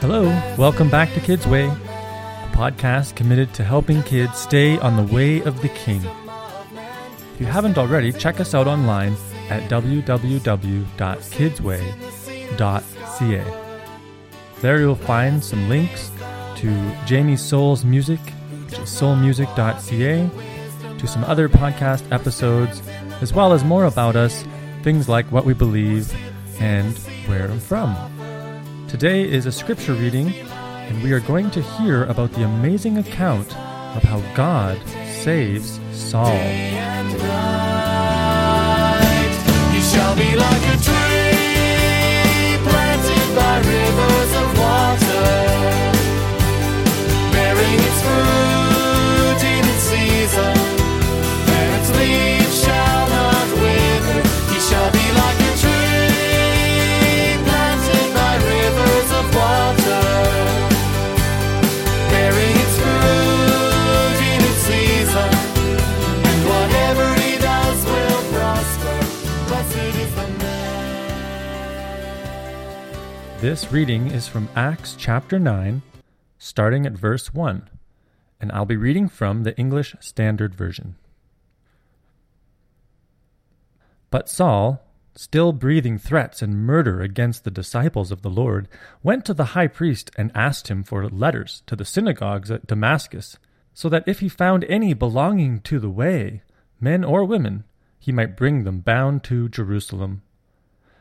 Hello, welcome back to Kids Way, a podcast committed to helping kids stay on the way of the King. If you haven't already, check us out online at www.kidsway.ca. There you'll find some links to Jamie Soul's music, which is soulmusic.ca, to some other podcast episodes, as well as more about us, things like what we believe and where I'm from. Today is a scripture reading, and we are going to hear about the amazing account of how God saves Saul. This reading is from Acts chapter 9, starting at verse 1, and I'll be reading from the English Standard Version. But Saul, still breathing threats and murder against the disciples of the Lord, went to the high priest and asked him for letters to the synagogues at Damascus, so that if he found any belonging to the way, men or women, he might bring them bound to Jerusalem.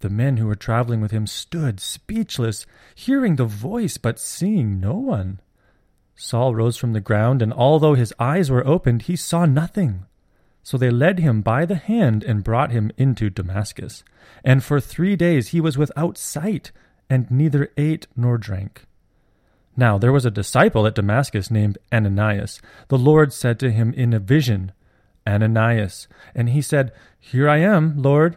The men who were traveling with him stood speechless, hearing the voice, but seeing no one. Saul rose from the ground, and although his eyes were opened, he saw nothing. So they led him by the hand and brought him into Damascus. And for three days he was without sight, and neither ate nor drank. Now there was a disciple at Damascus named Ananias. The Lord said to him in a vision, Ananias. And he said, Here I am, Lord.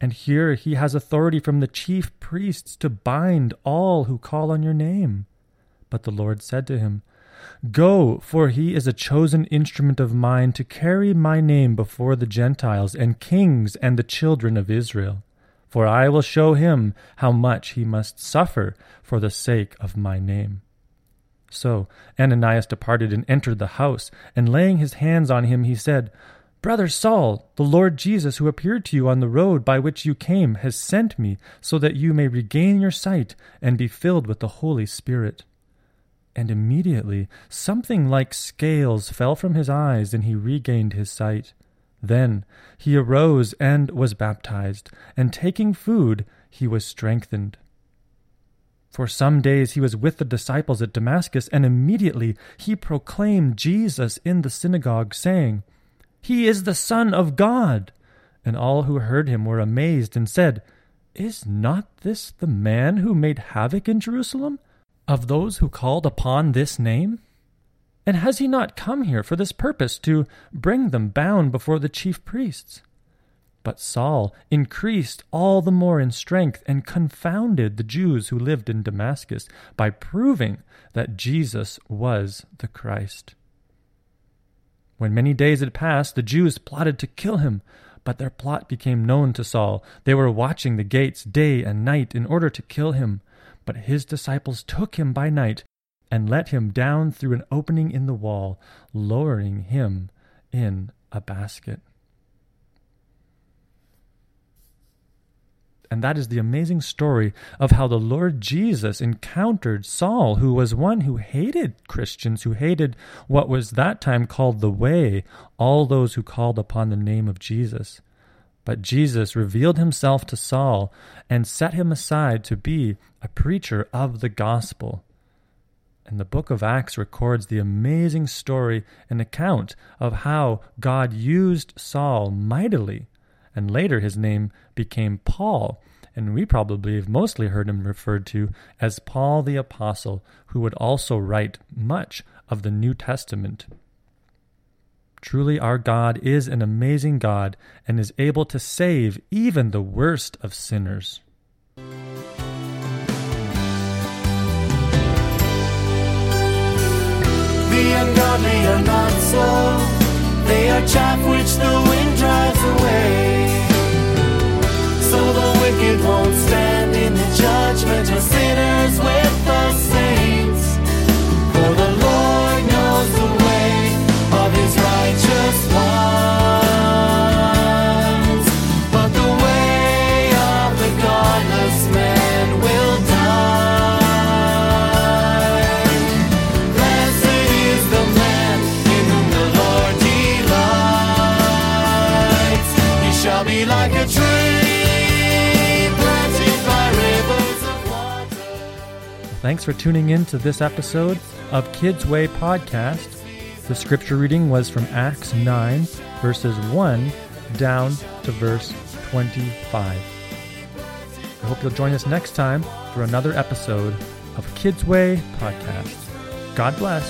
And here he has authority from the chief priests to bind all who call on your name. But the Lord said to him, Go, for he is a chosen instrument of mine to carry my name before the Gentiles and kings and the children of Israel. For I will show him how much he must suffer for the sake of my name. So Ananias departed and entered the house, and laying his hands on him, he said, Brother Saul, the Lord Jesus, who appeared to you on the road by which you came, has sent me so that you may regain your sight and be filled with the Holy Spirit. And immediately something like scales fell from his eyes, and he regained his sight. Then he arose and was baptized, and taking food, he was strengthened. For some days he was with the disciples at Damascus, and immediately he proclaimed Jesus in the synagogue, saying, he is the Son of God. And all who heard him were amazed and said, Is not this the man who made havoc in Jerusalem of those who called upon this name? And has he not come here for this purpose to bring them bound before the chief priests? But Saul increased all the more in strength and confounded the Jews who lived in Damascus by proving that Jesus was the Christ. When many days had passed, the Jews plotted to kill him, but their plot became known to Saul. They were watching the gates day and night in order to kill him. But his disciples took him by night and let him down through an opening in the wall, lowering him in a basket. And that is the amazing story of how the Lord Jesus encountered Saul, who was one who hated Christians, who hated what was that time called the Way, all those who called upon the name of Jesus. But Jesus revealed himself to Saul and set him aside to be a preacher of the gospel. And the book of Acts records the amazing story and account of how God used Saul mightily. And later his name became Paul, and we probably have mostly heard him referred to as Paul the Apostle, who would also write much of the New Testament. Truly, our God is an amazing God and is able to save even the worst of sinners. The ungodly are not so. They are chaff which the Thanks for tuning in to this episode of Kids Way Podcast. The scripture reading was from Acts 9, verses 1 down to verse 25. I hope you'll join us next time for another episode of Kids Way Podcast. God bless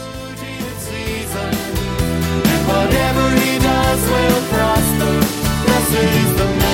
sees the